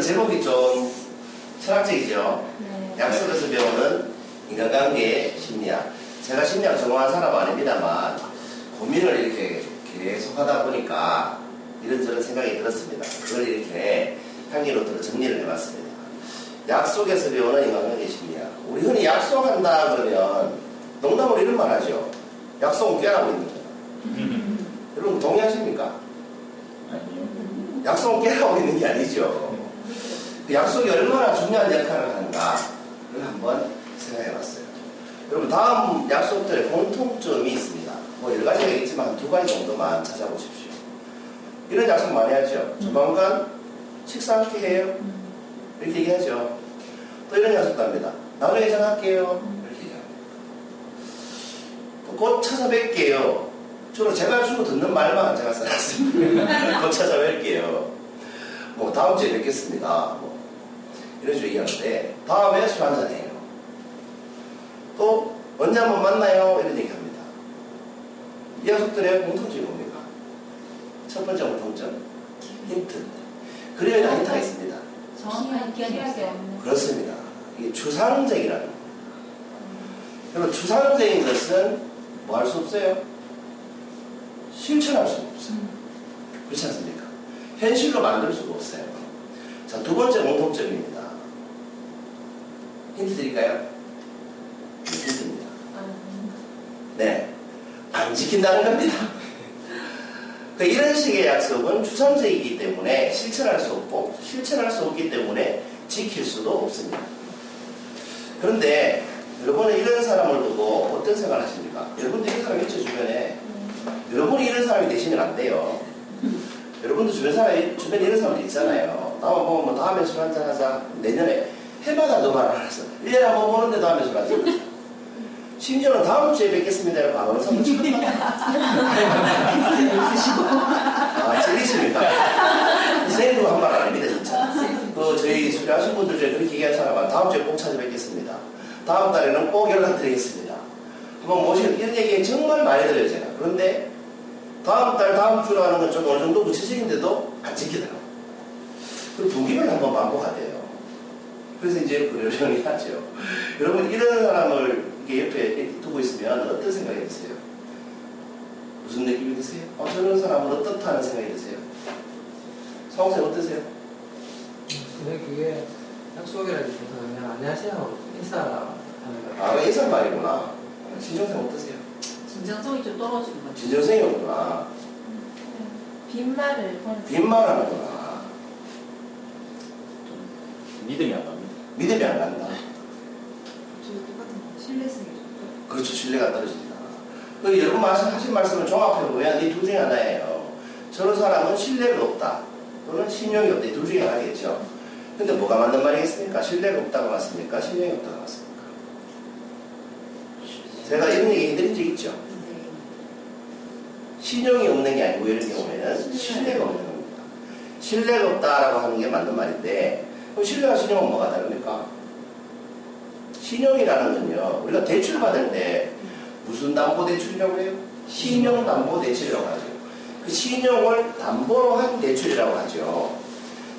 오늘은 제목이 좀 철학적이죠. 네. 약속에서 배우는 인간관계 심리학. 제가 심리학 전공한 사람 아닙니다만 고민을 이렇게 계속 하다 보니까 이런저런 생각이 들었습니다. 그걸 이렇게 향기로트로 정리를 해봤습니다. 약속에서 배우는 인간관계 심리학. 우리 흔히 약속한다 그러면 농담으로 이런 말 하죠. 약속은 깨라고 있는 거다. 여러분 동의하십니까? 아니요. 약속은 깨라고 있는 게 아니죠. 그 약속이 얼마나 중요한 역할을 하는가를 한번 생각해 봤어요. 여러분, 다음 약속들의 공통점이 있습니다. 뭐 여러 가지가 있지만 두 가지 정도만 찾아보십시오. 이런 약속 많이 하죠. 조만간 식사 함께 해요. 이렇게 얘기하죠. 또 이런 약속도 합니다. 나중에 전화할게요. 이렇게 얘기합니다. 또곧 찾아뵐게요. 주로 제가 주로 듣는 말만 제가 써놨습니다. 곧 찾아뵐게요. 뭐 다음 주에 뵙겠습니다. 뭐 이런 식으로 얘기하는데 다음에 술 한잔 해요. 또 언제 한번 만나요? 이런 얘기합니다. 이 약속들의 공통점이 뭡니까? 첫 번째 공통점 힌트. 그림에는 힌트가 있습니다. 정확한 기억이 없는. 그렇습니다. 이게 추상적이라는 거. 여러분 추상적인 것은 뭐 할 수 없어요? 실천할 수가 없어요. 그렇지 않습니까? 현실로 만들 수가 없어요. 자, 두 번째 공통점입니다. 힌트 드릴까요? 네, 힌트입니다. 네. 안 지킨다는 겁니다. 그 이런 식의 약속은 추상적이기 때문에 실천할 수 없고, 실천할 수 없기 때문에 지킬 수도 없습니다. 그런데 여러분은 이런 사람을 두고 어떤 생각을 하십니까? 여러분도 이런 사람 있죠, 주변에. 여러분이 이런 사람이 되시면 안 돼요. 여러분도 주변 사람이, 주변에 이런 사람들 있잖아요. 나만 보면 뭐 다음에 술 한잔 하자. 내년에 해마다 그 말을 하면서 1년에 한 번 보는데 다음에 술 한잔 하자. 심지어는 다음 주에 뵙겠습니다. 라고 안 오는 사람도 처음 아, 찔리십니까? 선생님도 한말 아닙니다, 진짜. 그, 저희 수료하신 분들 중에 그렇게 얘기한 사람은 다음 주에 꼭 찾아뵙겠습니다. 다음 달에는 꼭 연락드리겠습니다. 한번 모시는 이런 얘기 정말 많이 들어요, 제가. 그런데 다음 달, 다음 주로 하는 건 좀 어느 정도 구체적인데도 안 지키더라고요. 그 두기를 한번 반복하대요. 그래서 이제 그러려니 하죠. 여러분, 이런 사람을 이렇게 옆에 두고 있으면 어떤 생각이 드세요? 무슨 느낌이 드세요? 어, 저런 사람은 어떻다는 생각이 드세요? 성생 어떠세요? 근데 그게 약속이라기보다 그냥 안녕하세요 인사하는 거 아, 그 인사말이구나. 진정생 어떠세요? 진정성이 좀 떨어지는 거죠. 진정생이구나. 빈말을 하는. 빈말하는구나. 믿음이 안 갑니다. 믿음이 안 간다. 그렇죠. 신뢰가 떨어진다. 그 여러분 말씀, 하신 말씀을 종합해보면 이 둘 중에 하나예요. 저런 사람은 신뢰가 없다. 또는 신용이 없다. 이 둘 중에 하나겠죠. 근데 뭐가 맞는 말이겠습니까? 신뢰가 없다고 맞습니까? 신용이 없다고 맞습니까? 제가 이런 얘기 해드린 적 있죠. 신용이 없는 게 아니고 이런 경우에는 신뢰가 없는 겁니다. 신뢰가 없다라고 하는 게 맞는 말인데 그럼 신뢰와 신용은 뭐가 다릅니까? 신용이라는 건요 우리가 대출 받을 때 무슨 담보 대출이라고 해요? 신용 담보 대출이라고 하죠. 그 신용을 담보로 한 대출이라고 하죠.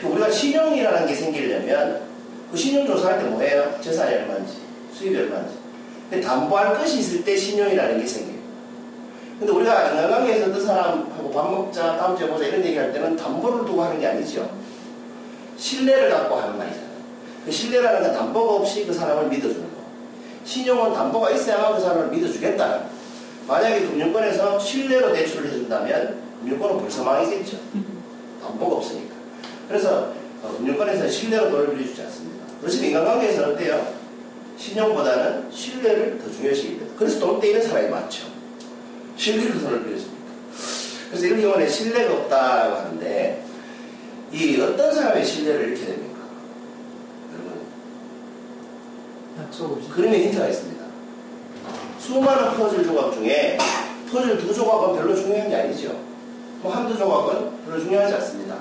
그 우리가 신용이라는 게 생기려면 그 신용 조사할 때 뭐예요? 재산이 얼마인지, 수입이 얼마인지. 담보할 것이 있을 때 신용이라는 게 생겨요. 근데 우리가 인간관계에서 어떤 사람하고 밥 먹자, 다음 주에 보자 이런 얘기 할 때는 담보를 두고 하는 게 아니죠. 신뢰를 갖고 하는 말이잖아요. 그 신뢰라는 건 담보가 없이 그 사람을 믿어주는 거. 신용은 담보가 있어야만 그 사람을 믿어주겠다는 거. 만약에 금융권에서 신뢰로 대출을 해준다면 금융권은 벌써 망이겠죠. 담보가 없으니까. 그래서 어, 금융권에서는 신뢰로 돈을 빌려주지 않습니다. 그렇지만 인간관계에서는 어때요? 신용보다는 신뢰를 더 중요시 합니다. 그래서 돈 떼이는 사람이 많죠. 신뢰로 돈을 빌려줍니다. 그래서 이런 경우는 신뢰가 없다고 하는데 이 어떤 사람의 신뢰를 잃게 됩니까? 여러분 그림에 힌트가 있습니다. 수많은 퍼즐 조각 중에 퍼즐 두 조각은 별로 중요한 게 아니죠. 뭐 한두 조각은 별로 중요하지 않습니다.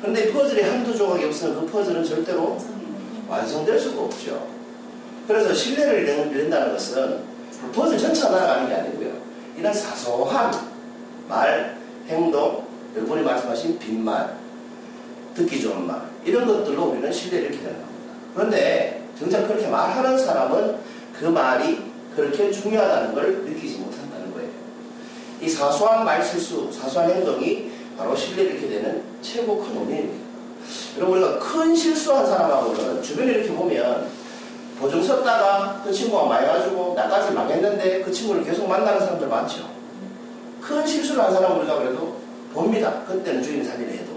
그런데 퍼즐이 한두 조각이 없으면 그 퍼즐은 절대로 완성될 수가 없죠. 그래서 신뢰를 잃는- 잃는다는 것은 그 퍼즐 전체가 날아가는 게 아니고요. 이런 사소한 말, 행동, 여러분이 말씀하신 빈말, 듣기 좋은 말 이런 것들로 우리는 신뢰를 되는 겁니다. 그런데 정작 그렇게 말하는 사람은 그 말이 그렇게 중요하다는 걸 느끼지 못한다는 거예요. 이 사소한 말 실수, 사소한 행동이 바로 신뢰를 되는 최고 큰 원인입니다. 여러분 우리가 큰 실수한 사람하고는 주변에 이렇게 보면 보증 썼다가 그 친구가 망해가지고 나까지 망했는데 그 친구를 계속 만나는 사람들 많죠. 큰 실수를 한 사람 우리가 그래도 봅니다. 그때는 주인이 살리려 해도.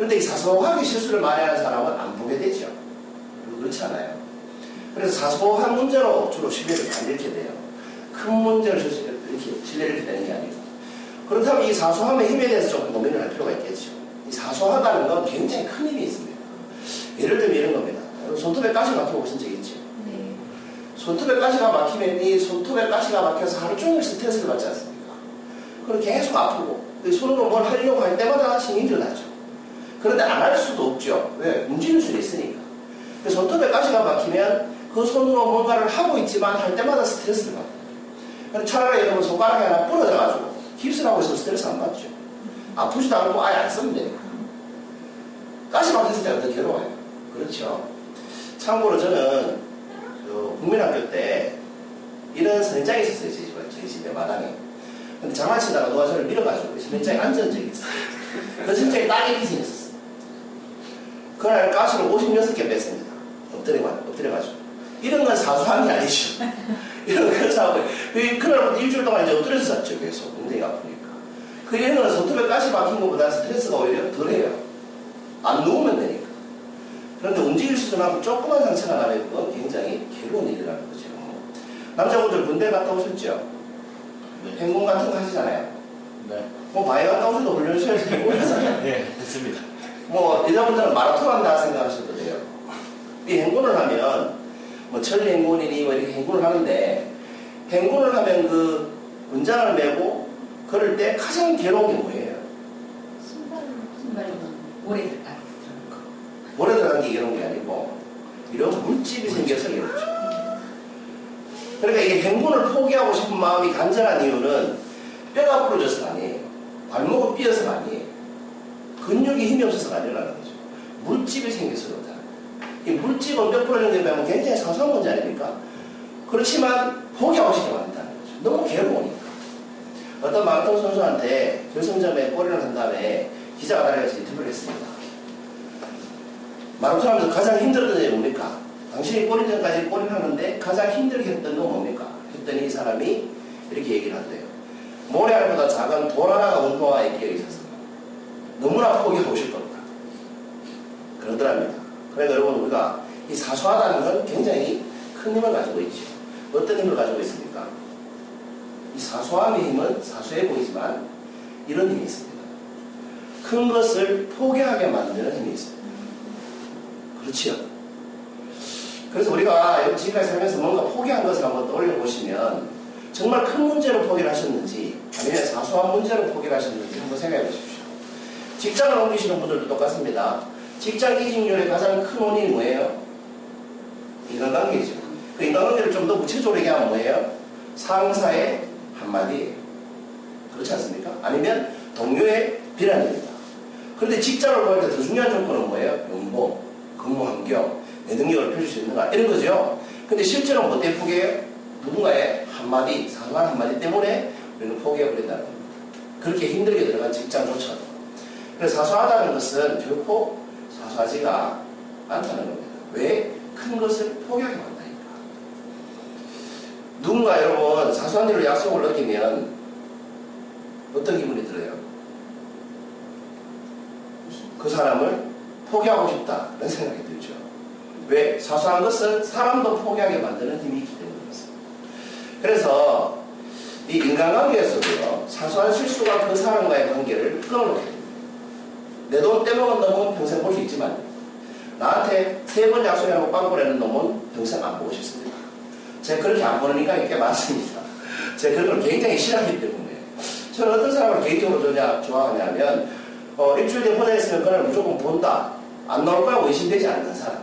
그런데 이 사소하게 실수를 많이 하는 사람은 안 보게 되죠. 그렇지 않아요. 그래서 사소한 문제로 주로 신뢰를 안 잃게 돼요. 큰 문제를 실수- 이렇게 신뢰를 잃게 되는 게 아니고. 그렇다면 이 사소함의 힘에 대해서 조금 고민을 할 필요가 있겠죠. 이 사소하다는 건 굉장히 큰 힘이 있습니다. 예를 들면 이런 겁니다. 손톱에 가시 막혀보신 적 있죠? 네. 손톱에 가시가 막히면 이 손톱에 가시가 막혀서 하루 종일 스트레스를 받지 않습니까? 그럼 계속 아프고 이 손으로 뭘 하려고 할 때마다 신경질 나죠. 그런데 안 할 수도 없죠. 왜? 움직일 수 있으니까. 손톱에 가시가 막히면 그 손으로 뭔가를 하고 있지만 할 때마다 스트레스를 받아요. 차라리 여러분 손가락이 하나 부러져가지고 깁스를 하고 있으면 스트레스 안 받죠. 아프지도 않고 아예 안 쓰면 되니까. 가시 막혔을 때가 더 괴로워요. 그렇죠. 참고로 저는 그 국민학교 때 이런 선인장이 있었어요. 저희 집에, 저희 집에 마당에. 근데 장난치다가 누가 저를 밀어가지고 선인장에 앉은 적이 있어요. 그 선인장이 딱 이렇게 생겼었어요. 그날 가시를 56개 뺐습니다. 엎드려, 엎드려가지고. 이런 건 사소한 게 아니죠. 이런 건 사소한 그 그날부터 일주일 동안 이제 엎드려서 잤죠. 계속. 엉덩이가 아프니까. 그 얘는 손톱에 가시 박힌 것보다 스트레스가 오히려 덜해요. 안 누우면 되니까. 그런데 움직일 수도 하고 조그만 상처가 나면 그건 굉장히 괴로운 일이라는 거죠. 남자분들 군대 갔다 오셨죠? 네. 행군 같은 거 하시잖아요. 네. 뭐 바위 갔다 오셔도 훈련소에서 행군 하잖아요. 네, 했습니다. 뭐 여자분들은 마라톤 한다 생각하셔도 돼요. 이 행군을 하면 뭐 천리 행군이니 뭐 이렇게 행군을 하는데 행군을 하면 그 문장을 메고 걸을 때 가장 괴로운 게 뭐예요? 신발 신발이 오래 들까? 모래 들어가는 게 괴로운 게 아니고 이런 물집이 생겨서 괴롭죠. 그러니까 이게 행군을 포기하고 싶은 마음이 간절한 이유는 뼈가 부러져서가 아니에요. 발목을 삐어서가 아니에요. 근육이 힘이 없어서가 아니라는 거죠. 물집이 생겨서 그렇다. 이 물집은 뼈 부러지는 데 보면 굉장히 사소한 문제 아닙니까? 그렇지만 포기하고 싶게 만든다는 거죠. 너무 괴로우니까. 어떤 마라톤 선수한테 결승점에 골인을 한 다음에 기자가 달려가서 인터뷰를 했습니다. 마라톤 하면서 가장 힘들었던 게 뭡니까? 당신이 골인 전까지 골인 하는데 가장 힘들게 했던 건 뭡니까? 했더니 이 사람이 이렇게 얘기를 한대요. 모래알보다 작은 돌 하나가 운동화에 끼어 있어서 너무나 포기하고 싶었다. 그러더랍니다. 그러니까 여러분 우리가 이 사소하다는 건 굉장히 큰 힘을 가지고 있죠. 어떤 힘을 가지고 있습니까? 이 사소함의 힘은 사소해 보이지만 이런 힘이 있습니다. 큰 것을 포기하게 만드는 힘이 있습니다. 그렇지요. 그래서 우리가 지금까지 살면서 뭔가 포기한 것을 한번 떠올려 보시면 정말 큰 문제로 포기를 하셨는지 아니면 사소한 문제로 포기를 하셨는지 한번 생각해 보십시오. 직장을 옮기시는 분들도 똑같습니다. 직장 이직률의 가장 큰 원인이 뭐예요? 인간관계죠. 그 인간관계를 좀 더 구체적으로 얘기하면 뭐예요? 상사의 한마디. 그렇지 않습니까? 아니면 동료의 비난입니다. 그런데 직장을 구할 때 더 중요한 조건은 뭐예요? 연봉, 근무 환경, 내 능력을 펼칠 수 있는가 이런 거죠. 근데 실제로 뭐 때문에 포기해요? 누군가의 한마디, 사소한 한마디 때문에 우리는 포기해버린다는 겁니다. 그렇게 힘들게 들어간 직장조차도. 사소하다는 것은 결코 사소하지가 않다는 겁니다. 왜? 큰 것을 포기하게 만다니까. 누군가 여러분 사소한 일로 약속을 어기면 어떤 기분이 들어요? 그 사람을 포기하고 싶다는 생각이 들죠. 왜? 사소한 것은 사람도 포기하게 만드는 힘이 있기 때문입니다. 그래서 이 인간관계에서도요, 사소한 실수가 그 사람과의 관계를 끊어놓게 됩니다. 내 돈 떼먹은 놈은 평생 볼 수 있지만, 나한테 세 번 약속해놓고 빵꾸 내는 놈은 평생 안 보고 싶습니다. 제가 그렇게 안 인간이 꽤 많습니다. 제가 그런 걸 굉장히 싫어하기 때문에. 저는 어떤 사람을 개인적으로 좋냐, 좋아하냐면, 어, 일주일 뒤에 보내있으면 그날 무조건 본다. 안 나올 거라고 의심되지 않는 사람.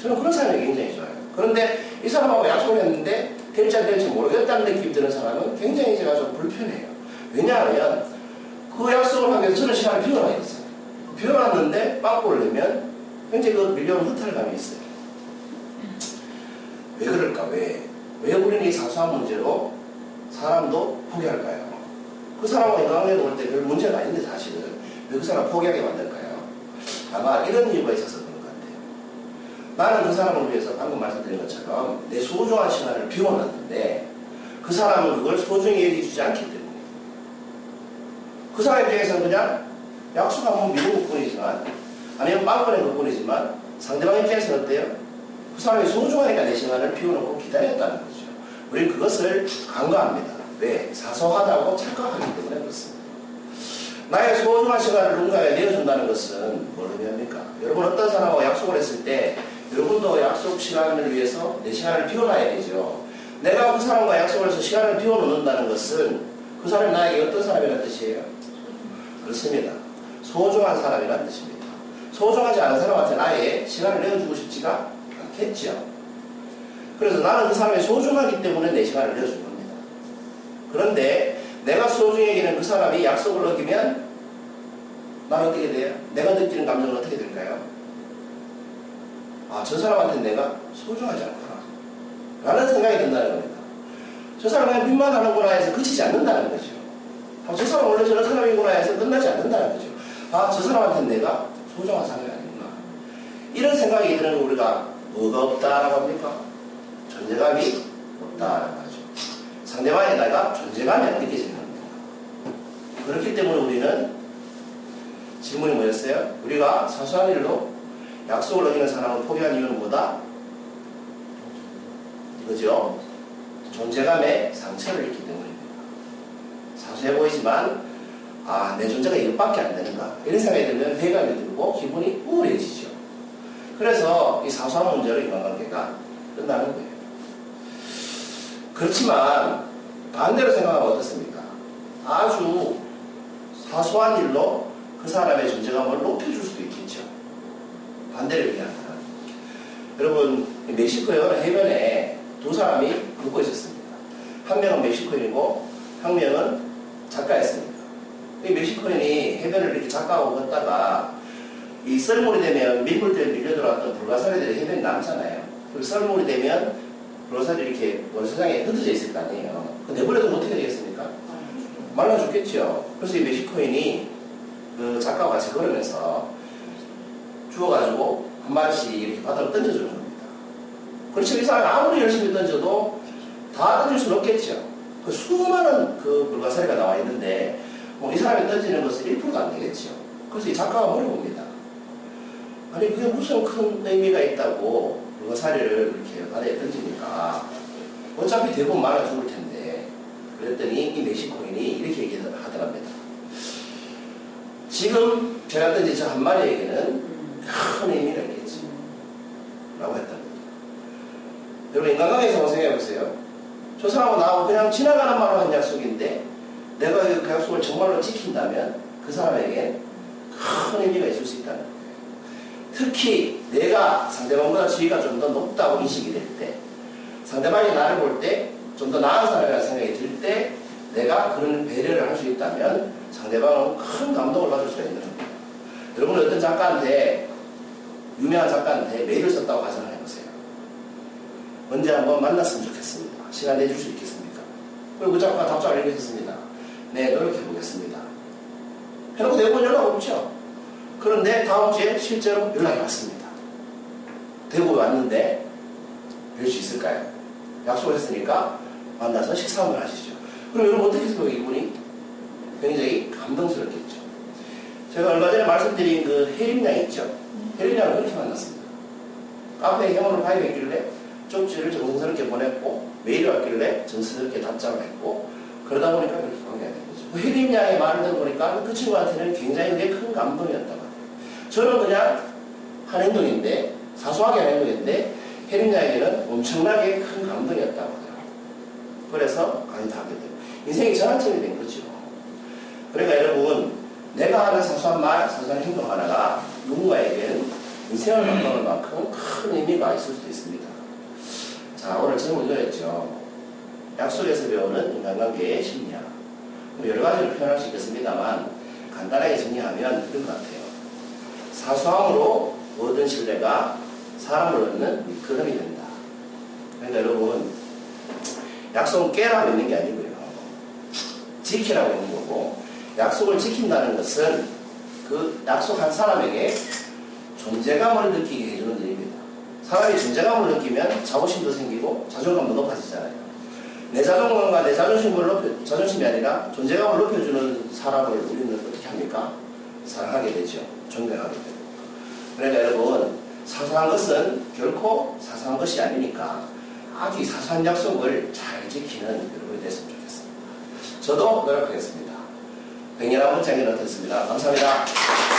저는 그런 사람이 굉장히 좋아요. 그런데 이 사람하고 약속을 했는데 될지 안 될지 모르겠다는 느낌이 드는 사람은 굉장히 제가 좀 불편해요. 왜냐하면 그 약속을 하기 위해서 저는 시간을 비워놔야 있어요. 비워놨는데 빵꾸를 내면 굉장히 그 밀려온 허탈감이 있어요. 왜 그럴까? 왜? 왜 우리는 이 사소한 문제로 사람도 포기할까요? 그 사람과 인간관계 놓을 때별 문제가 아닌데 사실은 왜 그 사람 포기하게 만들까요? 아마 이런 이유가 있어서 그런 것 같아요. 나는 그 사람을 위해서 방금 말씀드린 것처럼 내 소중한 시간을 비워놨는데 그 사람은 그걸 소중히 여기주지 않기 때문에 그 사람 입장에서는 그냥 약속 한번 미룬 것 뿐이지만 아니면 빵꾸낸 것 뿐이지만 상대방 입장에서는 어때요? 그 사람이 소중하니까 내 시간을 비워놓고 기다렸다는 거죠. 우리는 그것을 간과합니다. 왜? 사소하다고 착각하기 때문에 그렇습니다. 나의 소중한 시간을 누군가에 내어준다는 것은 뭘 의미합니까? 여러분 어떤 사람하고 약속을 했을 때 여러분도 약속 시간을 위해서 내 시간을 비워놔야 되죠. 내가 그 사람과 약속을 해서 시간을 비워놓는다는 것은 그 사람이 나에게 어떤 사람이라는 뜻이에요? 그렇습니다. 소중한 사람이라는 뜻입니다. 소중하지 않은 사람한테 나의 시간을 내어주고 싶지가 않겠죠. 그래서 나는 그 사람이 소중하기 때문에 내 시간을 내어준 겁니다. 그런데 내가 소중히 여기는 그 사람이 약속을 어기면 나는 어떻게 돼요? 내가 느끼는 감정은 어떻게 될까요? 아, 저 사람한테 내가 소중하지 않구나. 라는 생각이 든다는 겁니다. 저 사람 그냥 빈말하는구나 해서 그치지 않는다는 거죠. 아, 저 사람 원래 저런 사람이구나 해서 끝나지 않는다는 거죠. 아, 저 사람한테 내가 소중한 사람이 아니구나. 이런 생각이 드는 우리가 뭐가 없다라고 합니까? 존재감이 없다라고 하죠. 상대방에 내가 존재감이 안 느껴지는 겁니다. 그렇기 때문에 우리는 질문이 뭐였어요? 우리가 사소한 일로 약속을 어기는 사람을 포기한 이유는 뭐다? 이거죠. 존재감에 상처를 입기 때문입니다. 사소해 보이지만 아, 내 존재가 이것밖에 안 되는가 이런 생각이 들면 회의감이 들고 기분이 우울해지죠. 그래서 이 사소한 문제로 인간관계가 끝나는 거예요. 그렇지만 반대로 생각하면 어떻습니까? 아주 사소한 일로 그 사람의 존재감을 높여줄 수도 있겠죠. 반대로 얘기하면. 여러분, 멕시코의 해변에 두 사람이 걷고 있었습니다. 한 명은 멕시코인이고, 한 명은 작가였습니다. 이 멕시코인이 해변을 이렇게 작가하고 걷다가, 이 썰물이 되면 밀물들에 밀려들어왔던 불가사리들이 해변에 남잖아요. 그 썰물이 되면 불가사리 이렇게 원세상에 흩어져 있을 거 아니에요. 그 내버려두면 어떻게 되겠습니까? 말라 죽겠죠. 그래서 이 멕시코인이 그 작가와 같이 걸으면서 주워가지고 한 마리씩 이렇게 바다로 던져주는 겁니다. 그렇죠. 이 사람이 아무리 열심히 던져도 다 던질 수는 없겠죠. 그 수많은 그 불가사리가 나와 있는데 뭐 이 사람이 던지는 것은 1%도 안 되겠죠. 그래서 이 작가가 물어봅니다. 아니 그게 무슨 큰 의미가 있다고 불가사리를 이렇게 바다에 던지니까 어차피 대부분 말아 죽을 텐데 그랬더니 이 멕시코인이 이렇게 얘기하더랍니다. 지금 제가 던진 저 한 마리에게는 큰 의미가 있겠지. 라고 했답니다. 여러분, 인간관계에서 생각해 보세요. 저 사람하고 나하고 그냥 지나가는 말로 한 약속인데, 내가 그 약속을 정말로 지킨다면 그 사람에게 큰 의미가 있을 수 있다는 거예요. 특히 내가 상대방보다 지위가 좀 더 높다고 인식이 될 때, 상대방이 나를 볼 때 좀 더 나은 사람이라는 생각이 들 때, 내가 그런 배려를 할 수 있다면 상대방은 큰 감동을 받을 수가 있는 겁니다. 여러분 어떤 작가한테 유명한 작가한테 메일을 썼다고 가정을 해보세요. 언제 한번 만났으면 좋겠습니다. 시간 내줄 수 있겠습니까? 그리고 그 작가가 답장을 했습니다. 네, 노력해 보겠습니다. 해놓고 네번 연락 없죠. 그런데 다음 주에 실제로 연락이 왔습니다. 대구 왔는데 뵐 수 있을까요? 약속을 했으니까 만나서 식사 한번 하시죠. 그럼 여러분 어떻게 생각해요, 이분이? 굉장히 감동스럽겠죠. 제가 얼마 전에 말씀드린 그 혜림양 있죠? 혜림양을 그렇게 만났습니다. 카페에 행운을 가입했길래 쪽지를 정성스럽게 보냈고 메일이 왔길래 정성스럽게 답장을 했고 그러다 보니까 그렇게 관계가 된 거죠. 그 혜림양의 말을 들어보니까 그 친구한테는 굉장히 그게 큰 감동이었다고 해요. 저는 그냥 한 행동인데 사소하게 한 행동인데 혜림 양에게는 엄청나게 큰 감동이었다고 하더라고요. 그래서 강의하게 돼요. 인생이 전환점이 된 거죠. 그러니까 여러분 내가 하는 사소한 말, 사소한 행동 하나가 누군가에겐 인생을 바꾸는 만큼 큰 의미가 있을 수도 있습니다. 자, 오늘 질문 이거였죠. 약속에서 배우는 인간관계의 심리학. 뭐 여러 가지로 표현할 수 있겠습니다만 간단하게 정리하면 이런 것 같아요. 사소함으로 얻은 신뢰가 사람을 얻는 미끄럼이 된다. 그러니까 여러분 약속은 깨라고 있는 게 아니고요. 지키라고 있는 거고 약속을 지킨다는 것은 그 약속한 사람에게 존재감을 느끼게 해주는 일입니다. 사람이 존재감을 느끼면 자부심도 생기고 자존감도 높아지잖아요. 내 자존감과 내 자존심을 높여, 자존심이 아니라 존재감을 높여주는 사람을 우리는 어떻게 합니까? 사랑하게 되죠. 존경하게 되고. 그러니까 여러분, 사소한 것은 결코 사소한 것이 아니니까 아주 이 사소한 약속을 잘 지키는 여러분이 됐으면 좋겠습니다. 저도 노력하겠습니다. 백년한 문장이 어떻습니다. 감사합니다.